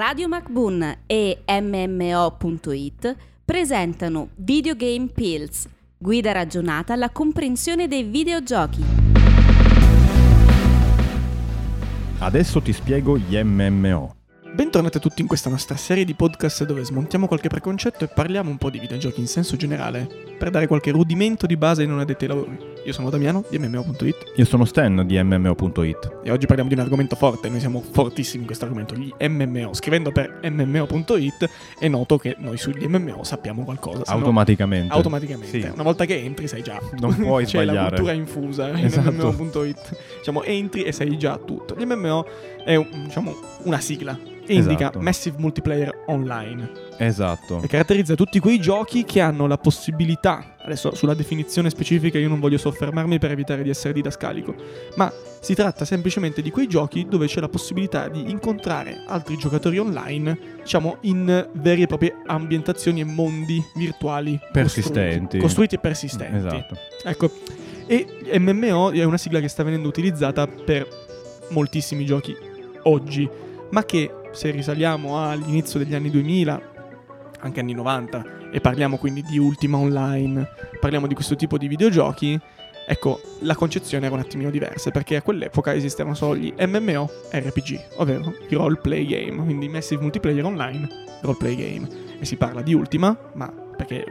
Radio MacBoon e MMO.it presentano Videogame Pills, guida ragionata alla comprensione dei videogiochi. Adesso ti spiego gli MMO. Bentornati a tutti in questa nostra serie di podcast dove smontiamo qualche preconcetto e parliamo un po' di videogiochi in senso generale, per dare qualche rudimento di base ai non addetti ai lavori. Io sono Damiano di MMO.it Io sono Stan di MMO.it. e oggi parliamo di un argomento forte, noi siamo fortissimi in questo argomento, gli MMO. Scrivendo per MMO.it è noto che noi sugli MMO sappiamo qualcosa. se no- Automaticamente. automaticamente. Sì. Una volta che entri sai già. Non puoi C'è la sbagliare. cultura infusa Esatto. in MMO.it. Diciamo, entri e sai già tutto. MMO è diciamo, una sigla e indica Esatto. Massive Multiplayer Online Esatto. e caratterizza tutti quei giochi che hanno la possibilità, adesso sulla definizione specifica io non voglio soffermarmi per evitare di essere didascalico, ma si tratta semplicemente di quei giochi dove c'è la possibilità di incontrare altri giocatori online, diciamo in vere e proprie ambientazioni e mondi virtuali Persistenti. costruiti, costruiti e persistenti. Esatto. Ecco, e MMO è una sigla che sta venendo utilizzata per moltissimi giochi oggi, ma che se risaliamo all'inizio degli anni 2000, anche anni 90, e parliamo quindi di Ultima Online, parliamo di questo tipo di videogiochi, ecco, la concezione era un attimino diversa, perché a quell'epoca esistevano solo gli MMO RPG, ovvero i roleplay game, quindi Massive Multiplayer Online roleplay game. E si parla di Ultima, ma perché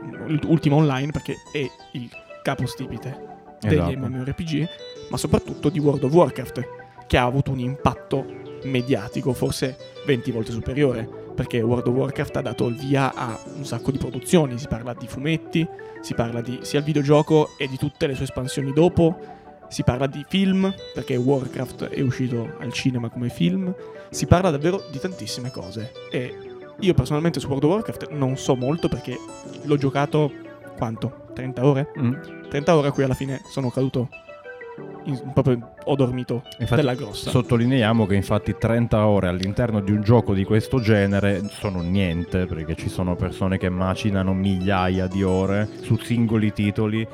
Ultima Online perché è il capostipite degli Esatto. MMORPG, ma soprattutto di World of Warcraft, che ha avuto un impatto mediatico forse 20 volte superiore, perché World of Warcraft ha dato il via a un sacco di produzioni, si parla di fumetti, si parla di sia il videogioco e di tutte le sue espansioni dopo, si parla di film, perché Warcraft è uscito al cinema come film, si parla davvero di tantissime cose e io personalmente su World of Warcraft non so molto perché l'ho giocato quanto? 30 ore? Mm. 30 ore a cui alla fine sono caduto. In- proprio ho dormito Infatti, della grossa. Sottolineiamo che infatti 30 ore all'interno di un gioco di questo genere sono niente, perché ci sono persone che macinano migliaia di ore su singoli titoli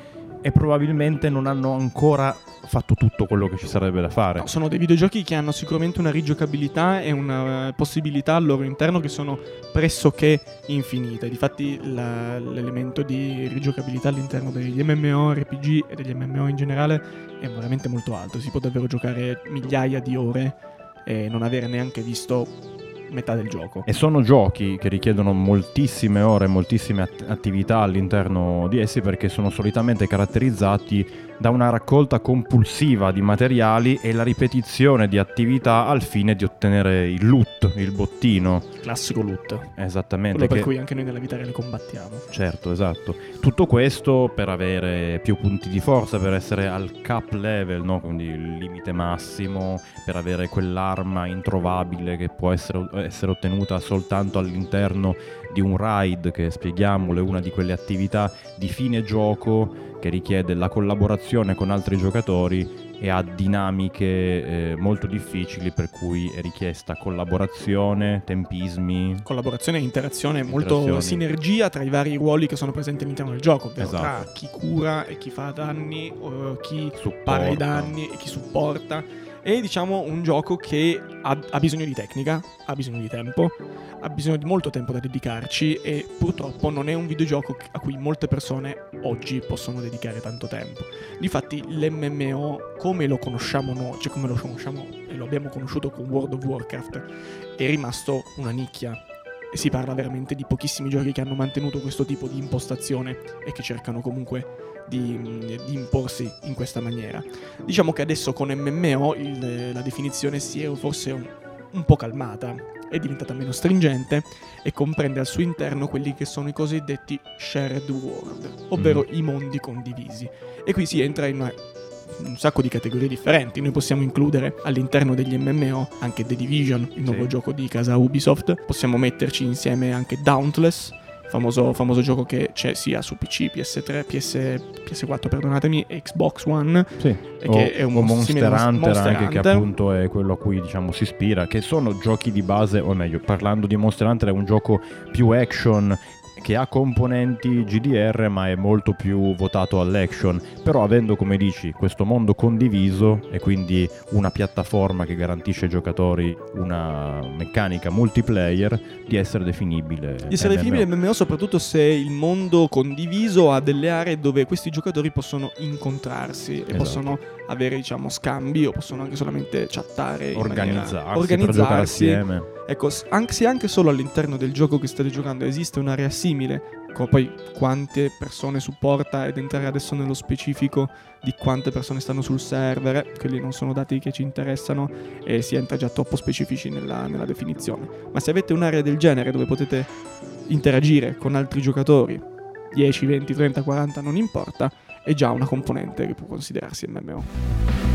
e probabilmente non hanno ancora fatto tutto quello che ci sarebbe da fare. No, sono dei videogiochi che hanno sicuramente una rigiocabilità e una eh, possibilità al loro interno che sono pressoché infinite. Difatti la- l'elemento di rigiocabilità all'interno degli MMORPG e degli MMO in generale è veramente molto alto. Si può davvero giocare migliaia di ore e non avere neanche visto metà del gioco. E sono giochi che richiedono moltissime ore, moltissime att- attività all'interno di essi perché sono solitamente caratterizzati da una raccolta compulsiva di materiali e la ripetizione di attività al fine di ottenere il loot, il bottino. Classico loot. Esattamente. Quello per che- cui anche noi nella vita reale combattiamo. Certo, esatto. Tutto questo per avere più punti di forza, per essere al cap level, no? quindi il limite massimo, per avere quell'arma introvabile che può essere, essere ottenuta soltanto all'interno di un raid, che spieghiamolo, è una di quelle attività di fine gioco che richiede la collaborazione con altri giocatori e ha dinamiche eh, molto difficili per cui è richiesta collaborazione, tempismi. collaborazione e interazione, molto sinergia tra i vari ruoli che sono presenti all'interno del gioco, ovvero Esatto. tra chi cura e chi fa danni, chi Supporta. para i danni e chi supporta. È diciamo un gioco che ha, ha bisogno di tecnica, ha bisogno di tempo, ha bisogno di molto tempo da dedicarci e purtroppo non è un videogioco a cui molte persone oggi possono dedicare tanto tempo. Difatti l'MMO come lo conosciamo noi, cioè come lo conosciamo e lo abbiamo conosciuto con World of Warcraft, è rimasto una nicchia e si parla veramente di pochissimi giochi che hanno mantenuto questo tipo di impostazione e che cercano comunque di, di imporsi in questa maniera. Diciamo che adesso con MMO il- la definizione si è forse un, un po' calmata, è diventata meno stringente e comprende al suo interno quelli che sono i cosiddetti shared world, ovvero i mondi condivisi. E qui si entra in una- un sacco di categorie differenti. Noi possiamo includere all'interno degli MMO anche The Division, il nuovo Sì. gioco di casa Ubisoft. Possiamo metterci insieme anche Dauntless, famoso, famoso gioco che c'è sia su PC, PS3, PS, PS4, perdonatemi, Xbox One. Sì, E o, che è un o mo- Monster Hunter Monster anche che Hunter. appunto è quello a cui diciamo si ispira, che sono giochi di base, o meglio, parlando di Monster Hunter è un gioco più action che ha componenti GDR ma è molto più votato all'action, però avendo come dici questo mondo condiviso e quindi una piattaforma che garantisce ai giocatori una meccanica multiplayer di essere definibile. Di essere MMO. definibile MMO soprattutto se il mondo condiviso ha delle aree dove questi giocatori possono incontrarsi e Esatto. possono avere diciamo scambi o possono anche solamente chattare maniera- Organizzarsi, per giocare assieme. Ecco, anche, se anche solo all'interno del gioco che state giocando esiste un'area simile, come poi quante persone supporta ed entrare adesso nello specifico di quante persone stanno sul server, quelli non sono dati che ci interessano e si entra già troppo specifici nella, nella definizione. Ma se avete un'area del genere dove potete interagire con altri giocatori, 10, 20, 30, 40, non importa, è già una componente che può considerarsi MMO.